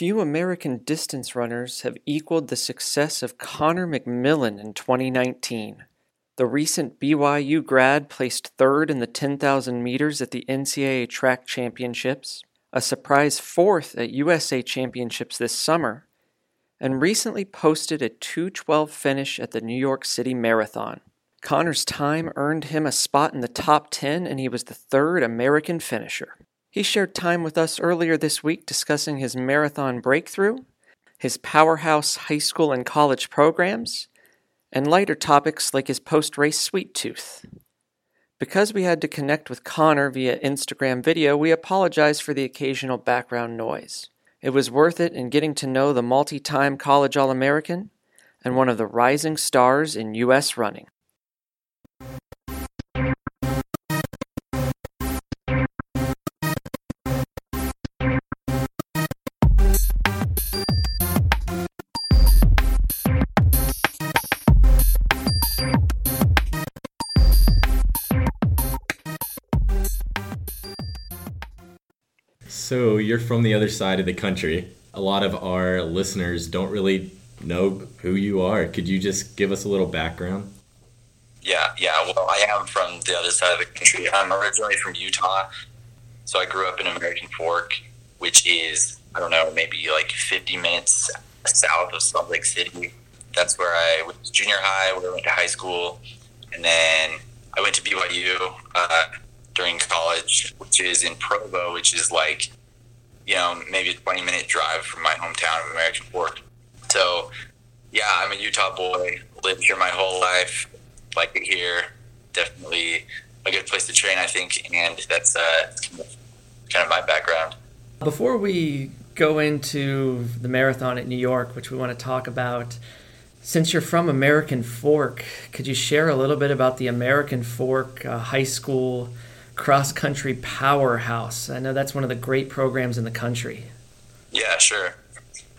Few American distance runners have equaled the success of Connor McMillan in 2019. The recent BYU grad placed third in the 10,000 meters at the NCAA Track Championships, a surprise fourth at USA Championships this summer, and recently posted a 212 finish at the New York City Marathon. Connor's time earned him a spot in the top 10, and he was the third American finisher. He shared time with us earlier this week discussing his marathon breakthrough, his powerhouse high school and college programs, and lighter topics like his post race sweet tooth. Because we had to connect with Connor via Instagram video, we apologize for the occasional background noise. It was worth it in getting to know the multi time college All American and one of the rising stars in U.S. running. You're from the other side of the country. A lot of our listeners don't really know who you are. Could you just give us a little background? Yeah, yeah. Well, I am from the other side of the country. I'm originally from Utah. So I grew up in American Fork, which is, I don't know, maybe like 50 minutes south of Salt Lake City. That's where I was junior high, where I went to high school. And then I went to BYU uh, during college, which is in Provo, which is like you know, maybe a 20 minute drive from my hometown of American Fork. So, yeah, I'm a Utah boy, lived here my whole life, like it here. Definitely a good place to train, I think, and that's uh, kind of my background. Before we go into the marathon at New York, which we want to talk about, since you're from American Fork, could you share a little bit about the American Fork uh, High School cross country powerhouse. I know that's one of the great programs in the country. Yeah, sure.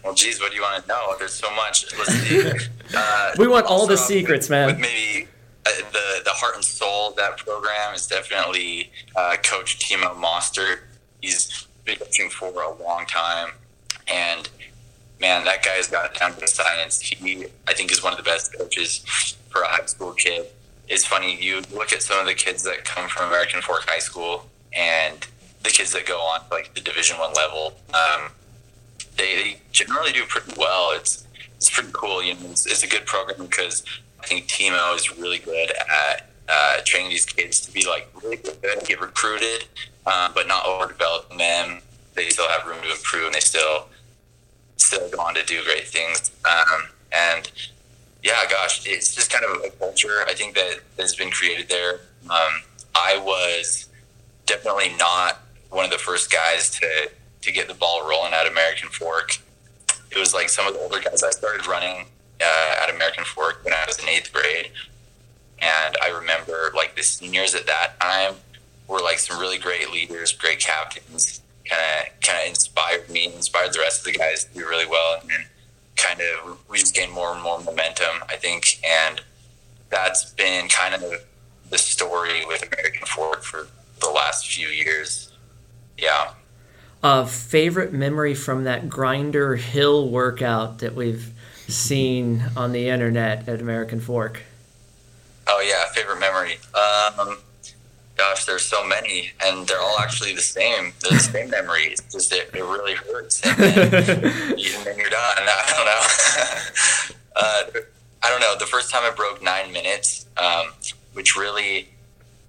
Well, geez, what do you want to know? There's so much. Uh, we want all the secrets, with, man. With maybe uh, the the heart and soul of that program is definitely uh, Coach Timo Mostert. He's been coaching for a long time, and man, that guy's got down to the science. He, I think, is one of the best coaches for a high school kid it's funny. You look at some of the kids that come from American Fork High School and the kids that go on to like the Division One level. Um, they, they, generally do pretty well. It's it's pretty cool. You know, it's, it's a good program because I think Timo is really good at uh, training these kids to be like really good, get recruited, um, but not overdeveloping them. They still have room to improve, and they still still go on to do great things. Um, and yeah, gosh, it's just kind of a culture I think that has been created there. Um, I was definitely not one of the first guys to to get the ball rolling at American Fork. It was like some of the older guys. I started running uh, at American Fork when I was in eighth grade, and I remember like the seniors at that time were like some really great leaders, great captains. Kind of kind of inspired me, inspired the rest of the guys to do really well, and kind of we just gained more and more momentum, I think, and that's been kind of the story with American Fork for the last few years. Yeah. A favorite memory from that grinder hill workout that we've seen on the internet at American Fork? Oh yeah, favorite memory. Um, gosh, there's so many, and they're all actually the same. They're the same memory. It's just it, it really hurts, and then, and then you're done. I don't know. uh, I don't know. The first time I broke nine minutes, um, which really,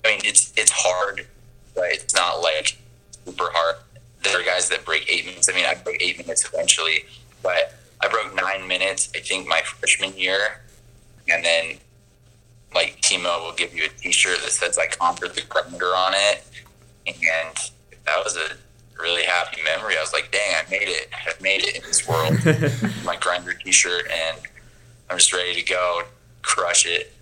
I mean, it's it's hard, but it's not like super hard. There are guys that break eight minutes. I mean, I broke eight minutes eventually, but I broke nine minutes. I think my freshman year, and then like Timo will give you a T-shirt that says "I conquered the grinder" on it, and that was a really happy memory. I was like, "Dang, I made it! I've made it in this world." my grinder T-shirt, and I'm just ready to go crush it.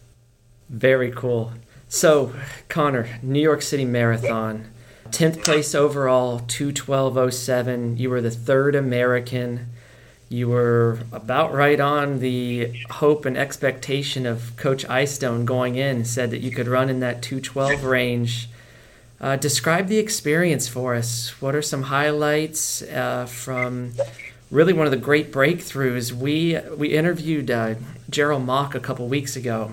Very cool. So, Connor, New York City Marathon, tenth place overall, two twelve oh seven. You were the third American you were about right on the hope and expectation of Coach Eyestone going in. Said that you could run in that 212 range. Uh, describe the experience for us. What are some highlights uh, from really one of the great breakthroughs. We we interviewed uh, Jerrell Mock a couple weeks ago,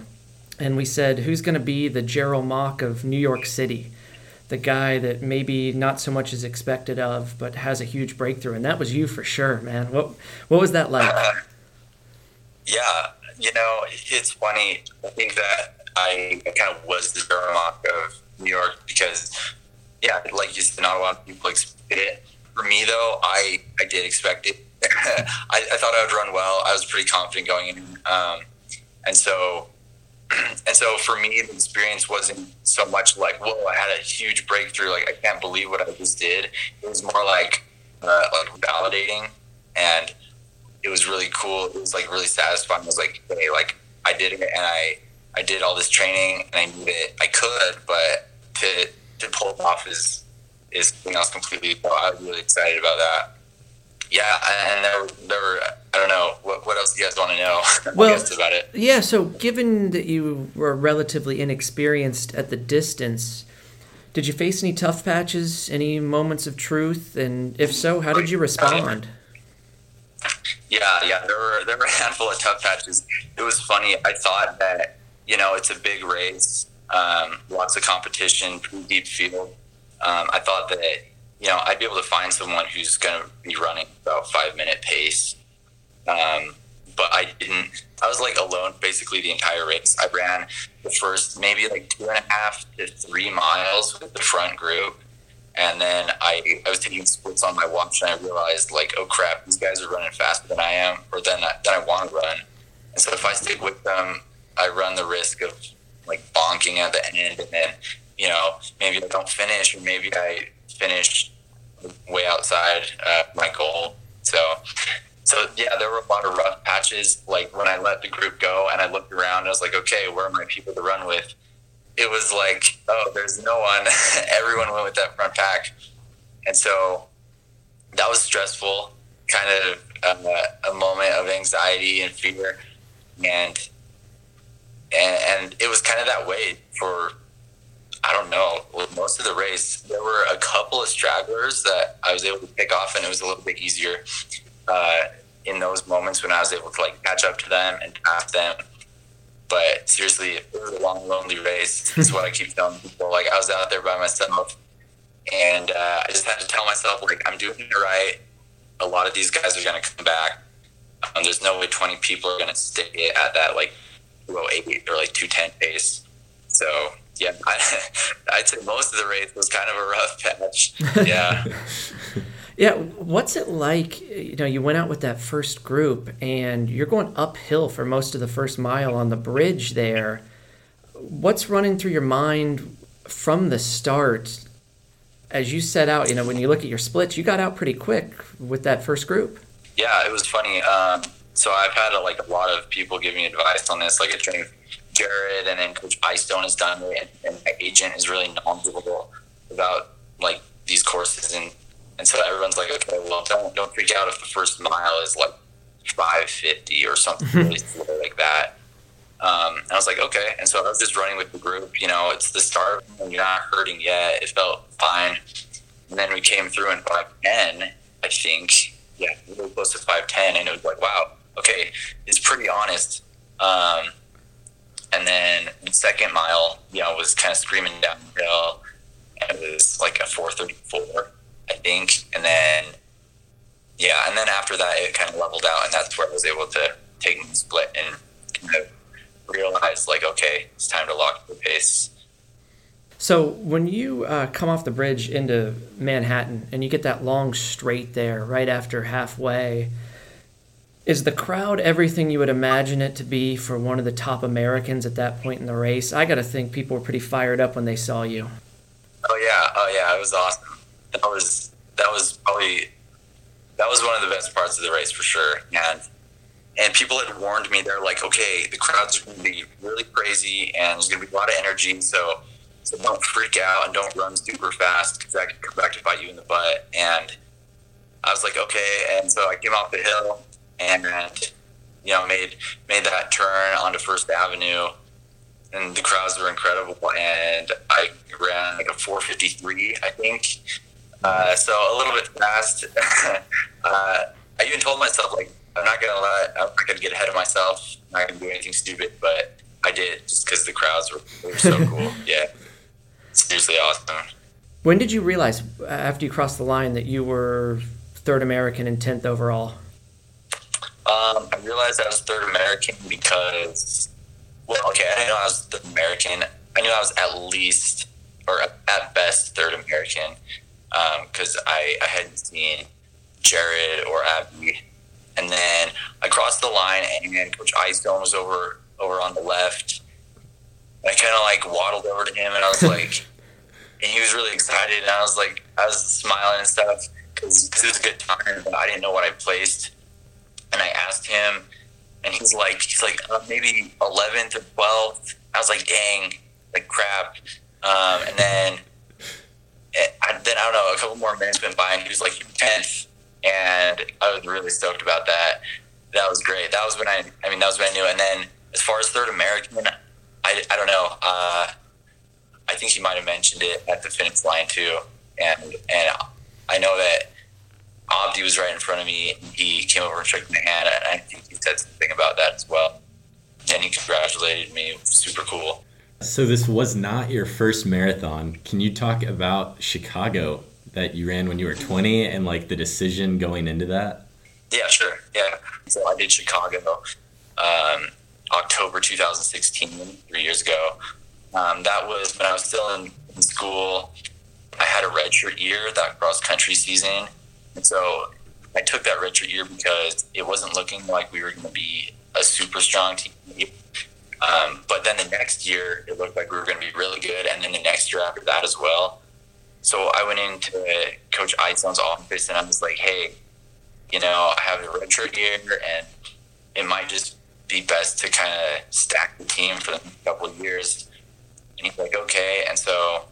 and we said, "Who's going to be the Jerrell Mock of New York City?" The guy that maybe not so much is expected of, but has a huge breakthrough, and that was you for sure, man. What what was that like? Uh, yeah, you know, it's funny. I think that I kind of was the Mock of New York because, yeah, like you said, not a lot of people expect it. For me, though, I I did expect it. I, I, thought I would run well. I was pretty confident going in, um, and so and so for me, the experience wasn't so much like, "Whoa, I had a huge breakthrough!" Like I can't believe what I just did. It was more like uh, like validating, and it was really cool. It was like really satisfying. It was like, hey, like I did it, and I I did all this training, and I knew that I could, but to to pull it off is is something else completely. So I was really excited about that. Yeah, and there, there were, I don't know, what, what else do you guys want to know? Well, about it. Yeah, so given that you were relatively inexperienced at the distance, did you face any tough patches, any moments of truth, and if so, how did you respond? Yeah, yeah, there were there were a handful of tough patches. It was funny. I thought that you know it's a big race, um, lots of competition, pretty deep field. Um, I thought that you know I'd be able to find someone who's going to be running about five minute pace, um, but I didn't. I was like alone basically the entire race. I ran the first maybe like two and a half to three miles with the front group, and then I, I was taking splits on my watch and I realized like, oh crap, these guys are running faster than I am or than I, than I want to run. And so if I stick with them, I run the risk of like bonking at the end and then, you know, maybe I don't finish or maybe I finish way outside uh, my goal. So, so yeah, there were a lot of rough patches. Like when I let the group go and I looked around, I was like, okay, where are my people to run with? it was like, oh, there's no one. Everyone went with that front pack, and so that was stressful. Kind of uh, a moment of anxiety and fear, and and, and it was kind of that way for I don't know. Most of the race, there were a couple of stragglers that I was able to pick off, and it was a little bit easier uh, in those moments when I was able to like catch up to them and pass them but seriously, it was a long, lonely race. That's what I keep telling people. Like I was out there by myself, and uh, I just had to tell myself, like, I'm doing it right. A lot of these guys are going to come back. Um, there's no way 20 people are going to stay at that like 208 or like 210 pace. So yeah, I, I'd say most of the race was kind of a rough patch. Yeah. Yeah, what's it like? You know, you went out with that first group and you're going uphill for most of the first mile on the bridge there. What's running through your mind from the start as you set out? You know, when you look at your splits, you got out pretty quick with that first group. Yeah, it was funny. Um, so I've had a, like a lot of people give me advice on this, like a trainer Jared, and then Coach Eyestone has done it, and, and my agent is really knowledgeable about like these courses and and so everyone's like, okay, well, don't don't freak out if the first mile is like 550 or something really slow like that. Um, and I was like, okay. And so I was just running with the group. You know, it's the start and you're not hurting yet. It felt fine. And then we came through in 510, I think. Yeah, really close to 510. And it was like, wow, okay, it's pretty honest. Um, and then the second mile, you know, was kind of screaming downhill. And it was like a 434. I think. And then, yeah, and then after that, it kind of leveled out, and that's where I was able to take the split and kind of realize, like, okay, it's time to lock the pace. So when you uh, come off the bridge into Manhattan and you get that long straight there right after halfway, is the crowd everything you would imagine it to be for one of the top Americans at that point in the race? I got to think people were pretty fired up when they saw you. Oh yeah, oh yeah, it was awesome that was that was probably that was one of the best parts of the race for sure. And and people had warned me they're like, okay, the crowds are going to be really crazy and there's going to be a lot of energy, so so don't freak out and don't run super fast because that could come back to bite you in the butt. And I was like, okay. And so I came off the hill and you know made made that turn onto First Avenue and the crowds were incredible. And I ran like a 453, I think, uh, so a little bit fast. uh, I, even told myself like I'm not gonna let I'm not gonna get ahead of myself. I'm not gonna do anything stupid, but I did just because the crowds were, were so cool. Yeah, seriously awesome. When did you realize after you crossed the line that you were third American and tenth overall? Um, I realized I was third American because, well, okay, I didn't know I was third American. I knew I was at least, or at best, third American because um, I, I hadn't seen Jared or Abdi. And then I crossed the line, and Coach Eyestone was over over on the left. I kind of like waddled over to him, and I was like, and he was really excited, and I was like, I was smiling and stuff because it was a good time, but I didn't know what I placed and I asked him, and he's like, he's like uh, maybe 11th or 12th. I was like, dang, like crap. Um, and then, eh, I, then I don't know, a couple more minutes went by, and he was like 10th, and I was really stoked about that. That was great. That was when I, I mean, that was when I knew. And then as far as third American, I, I don't know. Uh, I think he might have mentioned it at the finish line too, and and I know that Abdi was right in front of me. He came over and shook my hand, and I think he said something about that as well. And he congratulated me. Super cool. So this was not your first marathon. Can you talk about Chicago that you ran when you were 20 and like the decision going into that? Yeah, sure. Yeah. So I did Chicago, um, October 2016, three years ago. Um, that was when I was still in, in school. I had a redshirt year that cross country season, and so I took that redshirt year because it wasn't looking like we were going to be a super strong team. Um, but then the next year, it looked like we were going to be really good. And then the next year after that as well. So I went into Coach Eyestone's office and I was like, hey, you know, I have a redshirt year and it might just be best to kind of stack the team for the next couple of years. And he's like, okay. And so,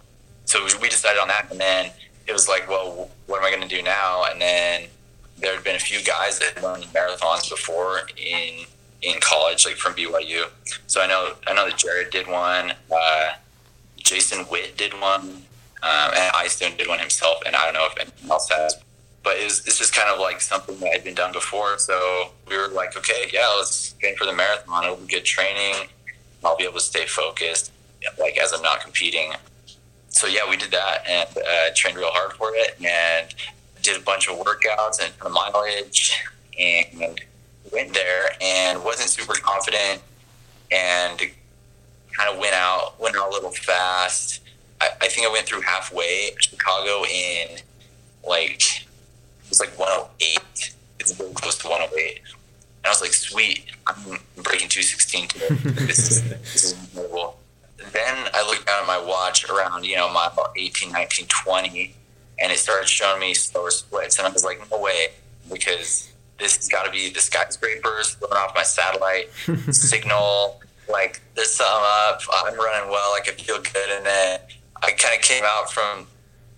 so we decided on that. And then it was like, well, what am I going to do now? And then there had been a few guys that had run marathons before in in college, like from BYU. So I know I know that Jared did one, uh, Jason Witt did one, um, and Eyestone did one himself. And I don't know if anyone else has. But it's, it's just kind of like something that had been done before. So we were like, okay, yeah, let's get for the marathon. It'll be good training. I'll be able to stay focused, like as I'm not competing so yeah, we did that and uh, trained real hard for it and did a bunch of workouts and mileage and went there and wasn't super confident and kind of went out went out a little fast. I, I think I went through halfway Chicago in like it was like 108. It's very close to 108. And I was like, sweet, I'm breaking 216 today. this, is, this is incredible then I looked down at my watch around, you know, about 18, 19, 20, and it started showing me slower splits. And I was like, no way, because this has got to be the skyscrapers throwing off my satellite signal. Like, there's something up. I'm running well. I I feel good. And then I kind of came out from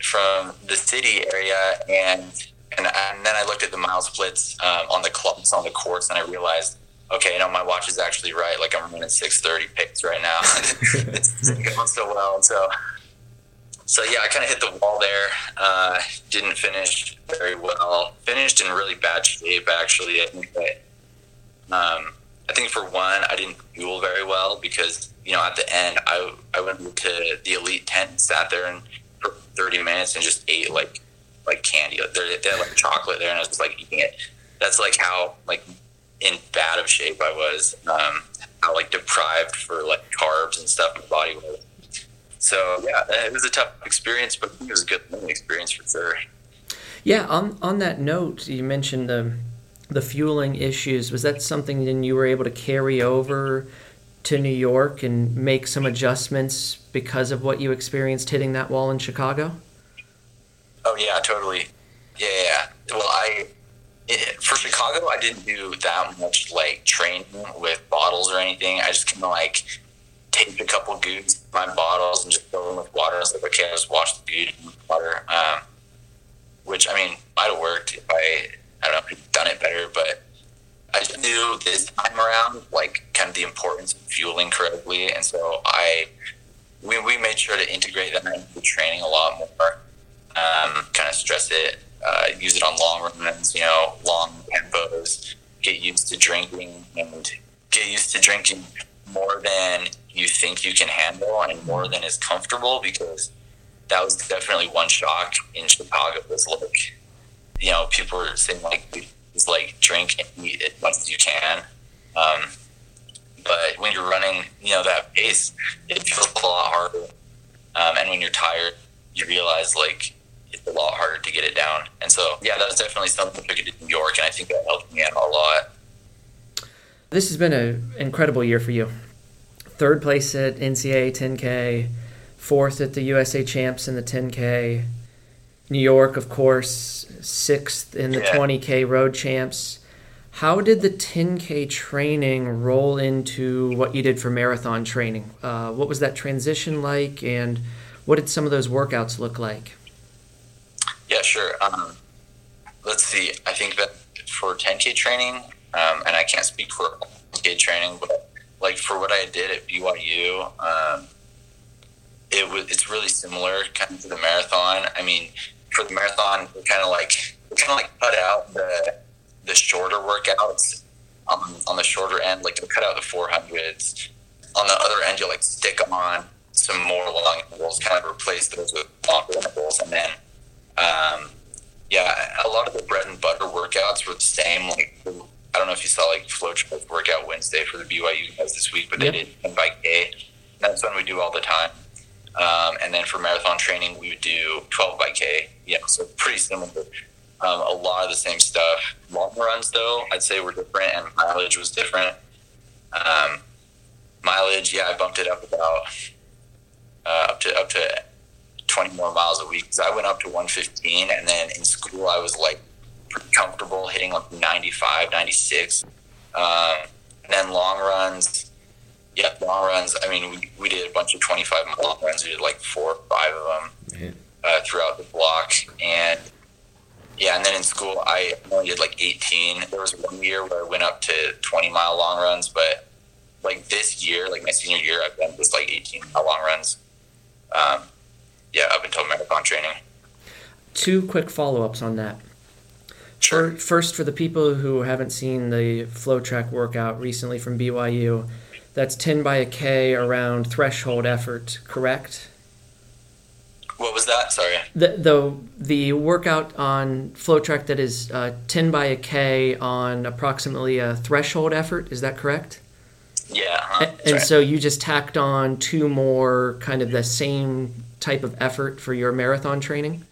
from the city area and and, and then I looked at the mile splits um, on the clubs on the course and I realized okay, no, my watch is actually right. Like I'm running 630 pace right now. it's going so well. So, so yeah, I kind of hit the wall there. Uh, didn't finish very well. Finished in really bad shape, actually. I think that, um, I think for one, I didn't fuel very well because, you know, at the end, I, I went to the elite tent and sat there and for 30 minutes and just ate like, like candy. They had like chocolate there and I was just like eating it. That's like how like in bad of shape I was, um, how like deprived for like carbs and stuff my body was. So yeah, it was a tough experience, but it was a good learning experience for sure. Yeah, on on that note, you mentioned the the fueling issues. Was that something then you were able to carry over to New York and make some adjustments because of what you experienced hitting that wall in Chicago? Oh yeah, totally. Yeah, yeah. Well, I it, for Chicago, I didn't do that much like training with bottles or anything. I just kind of like taped a couple goods my bottles and just fill them with water. I was like, okay, I just wash the good water. Um, which I mean might have worked if I I don't know if done it better, but I just knew this time around like kind of the importance of fueling correctly, and so I we we made sure to integrate that into training a lot more. Um, kind of stress it uh, use it on long runs, you know, long tempos. Get used to drinking and get used to drinking more than you think you can handle and more than is comfortable because that was definitely one shock in Chicago was like you know people were saying like is like drink and eat as much as you can um, but when you're running you know that pace it feels a lot harder um, and when you're tired you realize like a lot harder to get it down and so yeah that was definitely something I took it to New York and I think that helped me out a lot this has been an incredible year for you third place at NCAA 10K, fourth at the USA Champs in the 10K, New York, of course, sixth in the yeah. 20K Road Champs. How did the 10K training roll into what you did for marathon training? Uh, what was that transition like, and what did some of those workouts look like? Yeah, sure. Um, let's see. I think that for 10K training, um, and I can't speak for 10K training, but like for what I did at BYU, um, it was it's really similar kind of to the marathon. I mean, for the marathon, we kind of like we kind of like cut out the the shorter workouts um, on the shorter end, like we cut out the 400s. On the other end, you like stick on some more long intervals, kind of replace those with longer intervals, and then um, yeah, a lot of the bread and butter workouts were the same. Like I don't know if you saw like FloTrack workout Wednesday for the BYU guys this week, but yep. they did 10 by K. That's one we do all the time. Um, and then for marathon training, we would do 12 by K. Yeah, so pretty similar. Um, a lot of the same stuff. Long runs, though, I'd say were different, and mileage was different. Um, mileage, yeah, I bumped it up about uh, up to up to 20 more miles a week because I went up to 115, and then in school I was like pretty comfortable hitting like 95, 96. Um, and then long runs, yeah, long runs. I mean, we, we did a bunch of 25 mile long runs. We did like four or five of them uh, throughout the block. And yeah, and then in school, I only did like 18. There was one year where I went up to 20 mile long runs, but like this year, like my senior year, I've done just like 18 mile long runs. Um, yeah, up until marathon training. Two quick follow ups on that. Sure. First, for the people who haven't seen the FloTrack workout recently from BYU, that's 10 by a K around threshold effort, correct? What was that? Sorry. The the, the workout on FloTrack that is uh, 10 by a K on approximately a threshold effort, is that correct? Yeah. Uh-huh. And, and right. so you just tacked on two more kind of the same type of effort for your marathon training?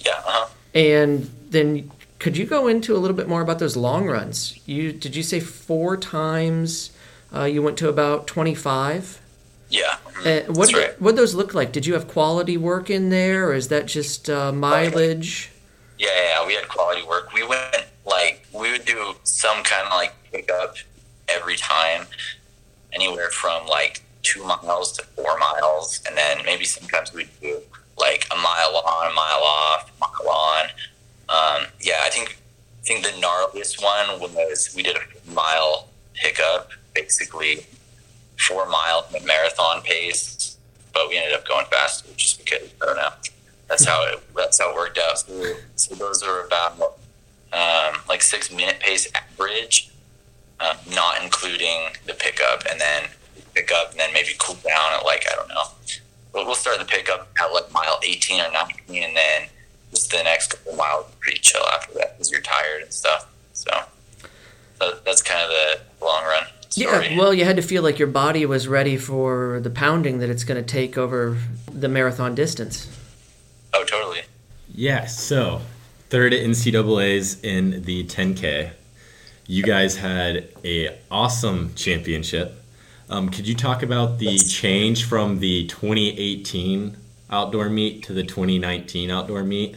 Yeah. Uh-huh. And then could you go into a little bit more about those long runs? You did you say four times uh, you went to about twenty five? Yeah. Mm-hmm. Uh, what right. what those look like? Did you have quality work in there, or is that just uh, mileage? Yeah, yeah, we had quality work. We went like we would do some kind of like pickup every time, anywhere from like two miles to four miles, and then maybe sometimes we'd do like a mile on, a mile off, a mile on. Um, yeah, I think I think the gnarliest one was we did a mile pickup, basically four mile marathon pace, but we ended up going faster just because I don't know. That's how it that's how it worked out. So, so those are about um, like six minute pace average, um, not including the pickup, and then pick up, and then maybe cool down at like I don't know. But we'll start the pickup at like mile 18 or 19, and then just the next couple miles pretty chill after that because you're tired and stuff. So, so that's kind of the long run. Story. Yeah, well, you had to feel like your body was ready for the pounding that it's going to take over the marathon distance. Oh, totally. Yeah, so third at NCAA's in the 10K. You guys had a awesome championship. Um, could you talk about the change from the 2018 outdoor meet to the 2019 outdoor meet?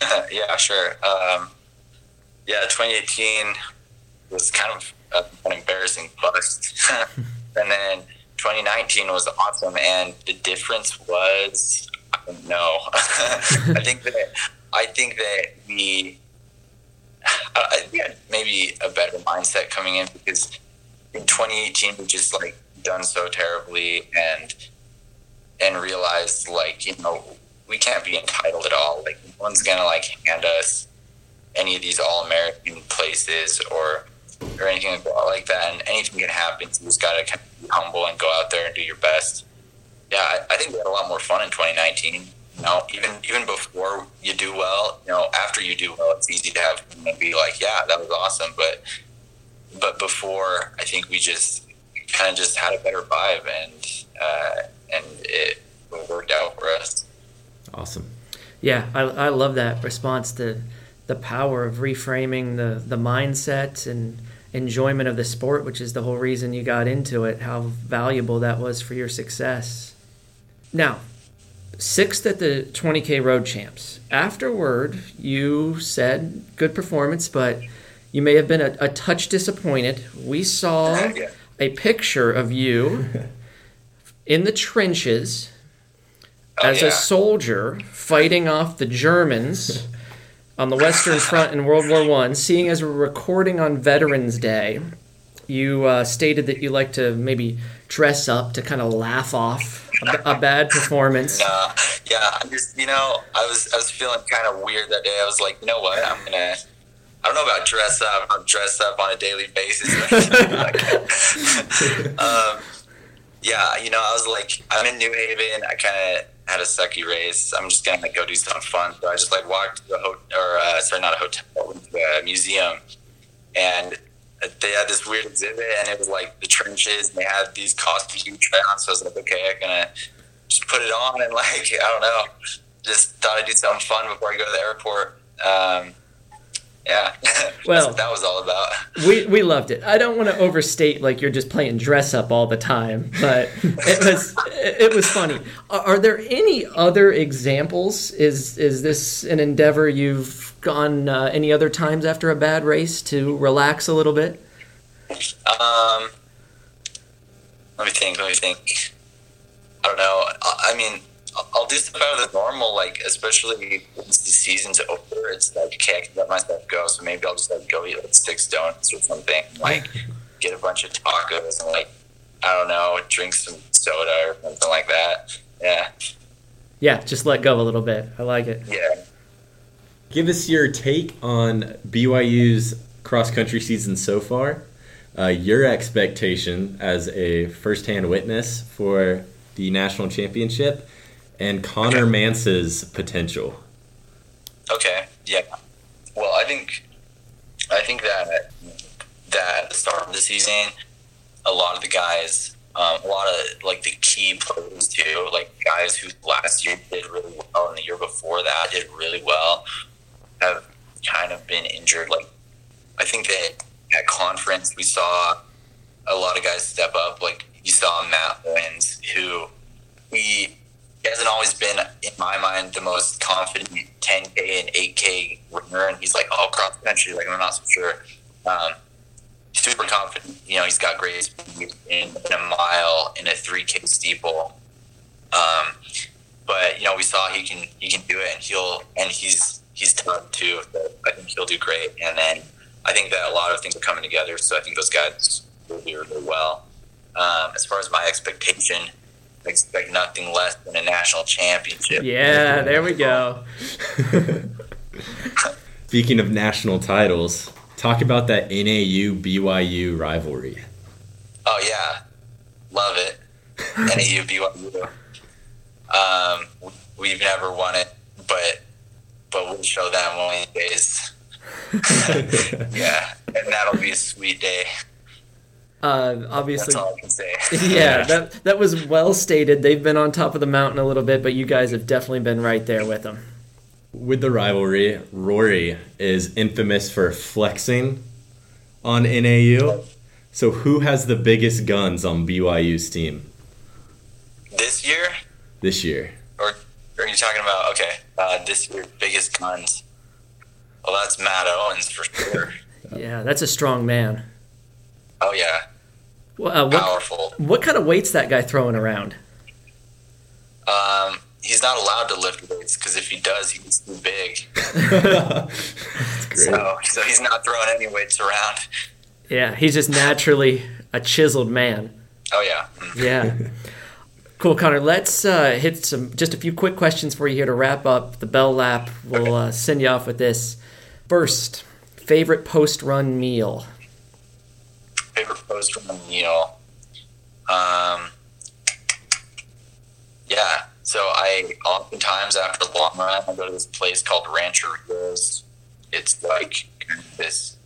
yeah, sure. Um, yeah, 2018 was kind of an embarrassing bust, and then 2019 was awesome. And the difference was, I don't know. I think that I think that we, I think maybe a better mindset coming in because in 2018 we just like done so terribly and and realized like you know we can't be entitled at all. Like no one's gonna like hand us any of these all American places or or anything like that. And anything can happen. So you just got to kind of be humble and go out there and do your best. Yeah, I, I think we had a lot more fun in 2019. You know, even even before you do well, you know, after you do well, it's easy to have and be like, yeah, that was awesome. But but before, I think we just kind of just had a better vibe, and uh, and it worked out for us. Awesome. Yeah, I, I love that response to the power of reframing the, the mindset and enjoyment of the sport, which is the whole reason you got into it, how valuable that was for your success. Now, sixth at the 20K Road Champs. Afterward, you said good performance, but you may have been a, a touch disappointed. We saw a picture of you in the trenches oh, as yeah. a soldier fighting off the Germans on the Western Front in World War One. Seeing as we're recording on Veterans Day, you uh, stated that you like to maybe dress up to kind of laugh off a, a bad performance. Nah, yeah, I'm just you know I was I was feeling kind of weird that day. I was like, you know what, I'm gonna. I don't know about dress up. I'm dress up on a daily basis. um, yeah, you know, I was like, I'm in New Haven. I kind of had a sucky race. I'm just gonna like, go do something fun. So I just like walked to a hotel, or uh, sorry, not a hotel, went to a museum, and they had this weird exhibit, and it was like the trenches, and they had these costumes you try on. So I was like, okay, I'm gonna just put it on, and like I don't know, just thought I'd do something fun before I go to the airport. Um, yeah. Well, that was all about. We we loved it. I don't want to overstate like you're just playing dress up all the time, but it was it was funny. Are there any other examples? Is is this an endeavor you've gone uh, any other times after a bad race to relax a little bit? Um, let me think. Let me think. I don't know. I, I mean I'll do stuff out of the normal, like especially once the season's over. It's like okay, I can let myself go, so maybe I'll just like go eat like six donuts or something, like get a bunch of tacos and like I don't know, drink some soda or something like that. Yeah. Yeah, just let go a little bit. I like it. Yeah. Give us your take on BYU's cross country season so far. Uh, your expectation as a first-hand witness for the national championship and Connor okay. Mantz's potential. Okay. Yeah. Well, I think I think that that at the start of the season, a lot of the guys, um, a lot of like the key players too, like guys who last year did really well and the year before that did really well, have kind of been injured. Like I think that at conference we saw a lot of guys step up. Like you saw Matt Owens, who he he hasn't always been, in my mind, the most confident 10K and 8K runner. And he's like, oh, cross country, like, I'm not so sure. Um, super confident. You know, he's got great speed in, in a mile, in a 3K steeple. Um, but, you know, we saw he can he can do it, and he'll, and he's, he's tough too. So I think he'll do great. And then I think that a lot of things are coming together. So I think those guys will do really well. Um, as far as my expectation, expect nothing less than a national championship. Yeah, there we go. Speaking of national titles, talk about that NAU BYU rivalry. Oh yeah, love it. NAU BYU. Um, we've never won it, but but we'll show them one of these days. yeah, and that'll be a sweet day. Uh, obviously, That's all I can say. yeah, that that was well stated. They've been on top of the mountain a little bit, but you guys have definitely been right there with them. With the rivalry, Rory is infamous for flexing on NAU. So, who has the biggest guns on BYU's team this year? This year, or are you talking about okay? Uh, this year, biggest guns. Well, that's Matt Owens for sure. yeah, that's a strong man. Oh yeah. Well, uh, what, Powerful. What kind of weights that guy throwing around? Um, he's not allowed to lift weights because if he does, he gets too big. That's great. So, so he's not throwing any weights around. Yeah, he's just naturally a chiseled man. Oh yeah. Mm. Yeah. Cool, Connor. Let's uh, hit some just a few quick questions for you here to wrap up the bell lap. We'll uh, send you off with this. First, Favorite post run meal? Post run meal? Um, yeah. So I oftentimes after a long run, I go to this place called Rancheritos. It's like this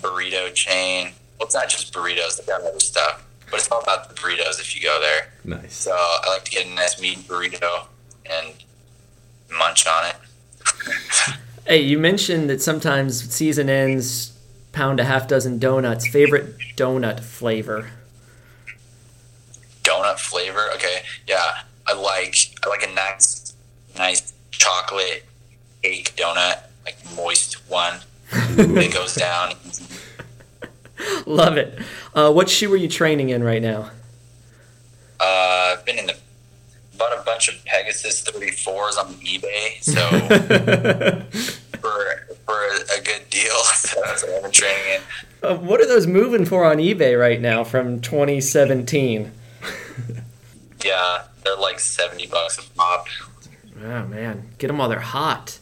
burrito chain. Well, it's not just burritos; they got other stuff, but it's all about the burritos. If you go there, Nice. so I like to get a nice meat burrito and munch on it. Hey, you mentioned that sometimes season ends, pound a half dozen donuts. Favorite donut flavor? donut flavor. Okay, yeah, I like I like a nice nice chocolate cake donut, like moist one that goes down. Love it. Uh, what shoe are you training in right now? Uh, I've been in the bought a bunch of Pegasus 34s on eBay, so for for a good deal. So that's what I've been training in. Uh, what are those moving for on eBay right now from 2017? Yeah, they're like 70 bucks a pop. Oh man, get them while they're hot.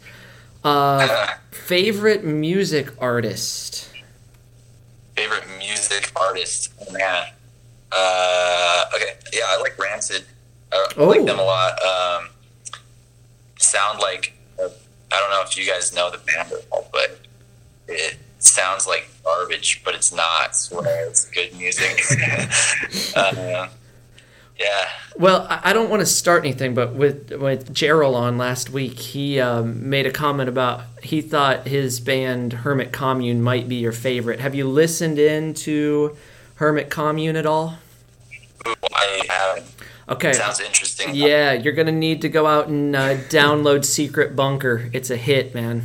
Uh, favorite music artist? Favorite music artist? Oh, man. Uh, okay, yeah, I like Rancid. I, I Oh. like them a lot. Um, sound like uh, I don't know if you guys know the band at all, but it sounds like garbage, but it's not. Swear, it's good music. uh, yeah, Well, I don't want to start anything, but with with Jerrell on last week, he um, made a comment about he thought his band Hermit Commune might be your favorite. Have you listened in to Hermit Commune at all? I haven't. Okay. Sounds interesting. Yeah, you're gonna need to go out and uh, download Secret Bunker. It's a hit, man.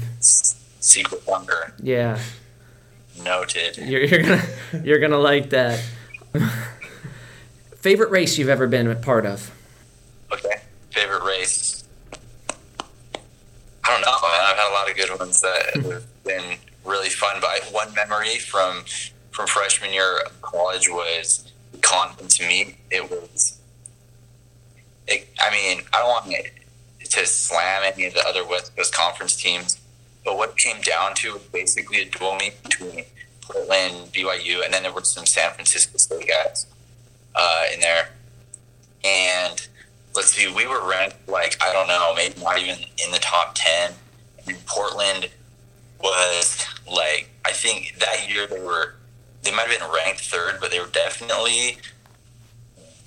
Secret Bunker Yeah, noted. you're, you're gonna you're gonna like that. Favorite race you've ever been a part of? Okay. Favorite race? I don't know. I've had a lot of good ones that have been really fun. But one memory from from freshman year of college was conference meet. It was. It, I mean, I don't want to slam any of the other West Coast Conference teams, but what came down to was basically a dual meet between Portland, BYU, and then there were some San Francisco State guys uh, in there. And let's see, we were ranked like I don't know, maybe not even in the top ten. And Portland was like I think that year they were they might have been ranked third, but they were definitely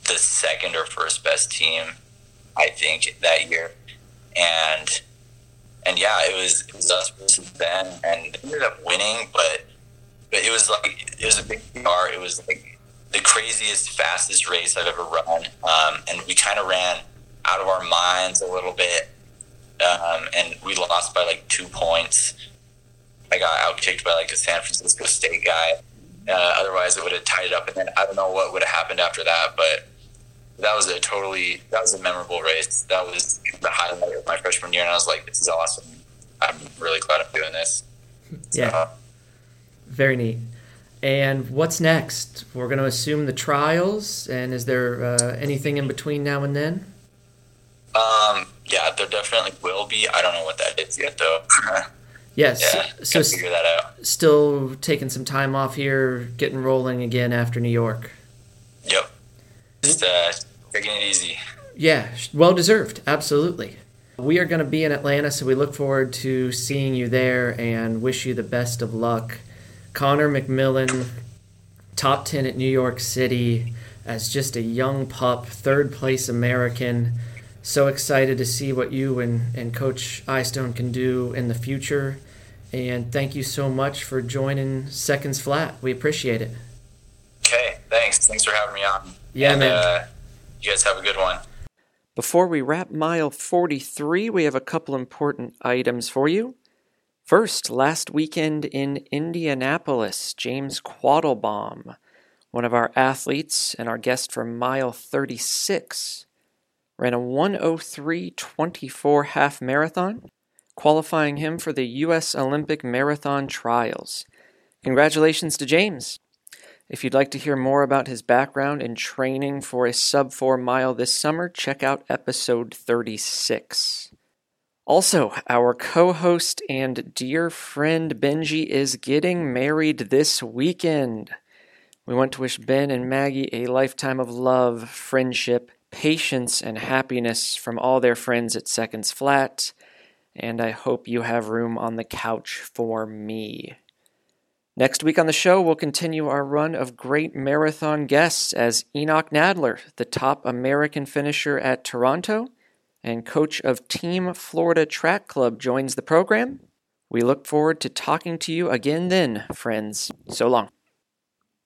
the second or first best team, I think, that year. And and yeah, it was it was us versus them and ended up winning, but but it was like it was a big PR. It was like the craziest, fastest race I've ever run. Um, and we kind of ran out of our minds a little bit. Um, and we lost by like two points. I got outkicked by like a San Francisco State guy. Uh, otherwise, it would have tied it up. And then I don't know what would have happened after that, but that was a totally, that was a memorable race. That was the highlight of my freshman year. And I was like, this is awesome. I'm really glad I'm doing this. Yeah. So, Very neat. And what's next? We're going to assume the trials, and is there uh, anything in between now and then? um, yeah, there definitely will be. I don't know what that is yet, though. Yes. yeah, so figure that out. still taking some time off here, getting rolling again after New York. Yep. Just uh, taking it easy. Yeah, well deserved. Absolutely. We are going to be in Atlanta, so we look forward to seeing you there and wish you the best of luck. Connor McMillan, top 10 at New York City as just a young pup, third place American. So excited to see what you and, and Coach Eyestone can do in the future. And thank you so much for joining Seconds Flat. We appreciate it. Okay, thanks. Thanks for having me on. Yeah, and, man. Uh, you guys have a good one. Before we wrap mile 43, we have a couple important items for you. First, last weekend in Indianapolis, James Quattlebaum, one of our athletes and our guest for mile 36, ran a 103.24 half marathon, qualifying him for the U.S. Olympic Marathon Trials. Congratulations to James! If you'd like to hear more about his background and training for a sub 4 mile this summer, check out episode 36. Also, our co host and dear friend Benji is getting married this weekend. We want to wish Ben and Maggie a lifetime of love, friendship, patience, and happiness from all their friends at Seconds Flat, and I hope you have room on the couch for me. Next week on the show, we'll continue our run of great marathon guests as Enoch Nadler, the top American finisher at Toronto, and coach of Team Florida Track Club, joins the program. We look forward to talking to you again then, friends. So long.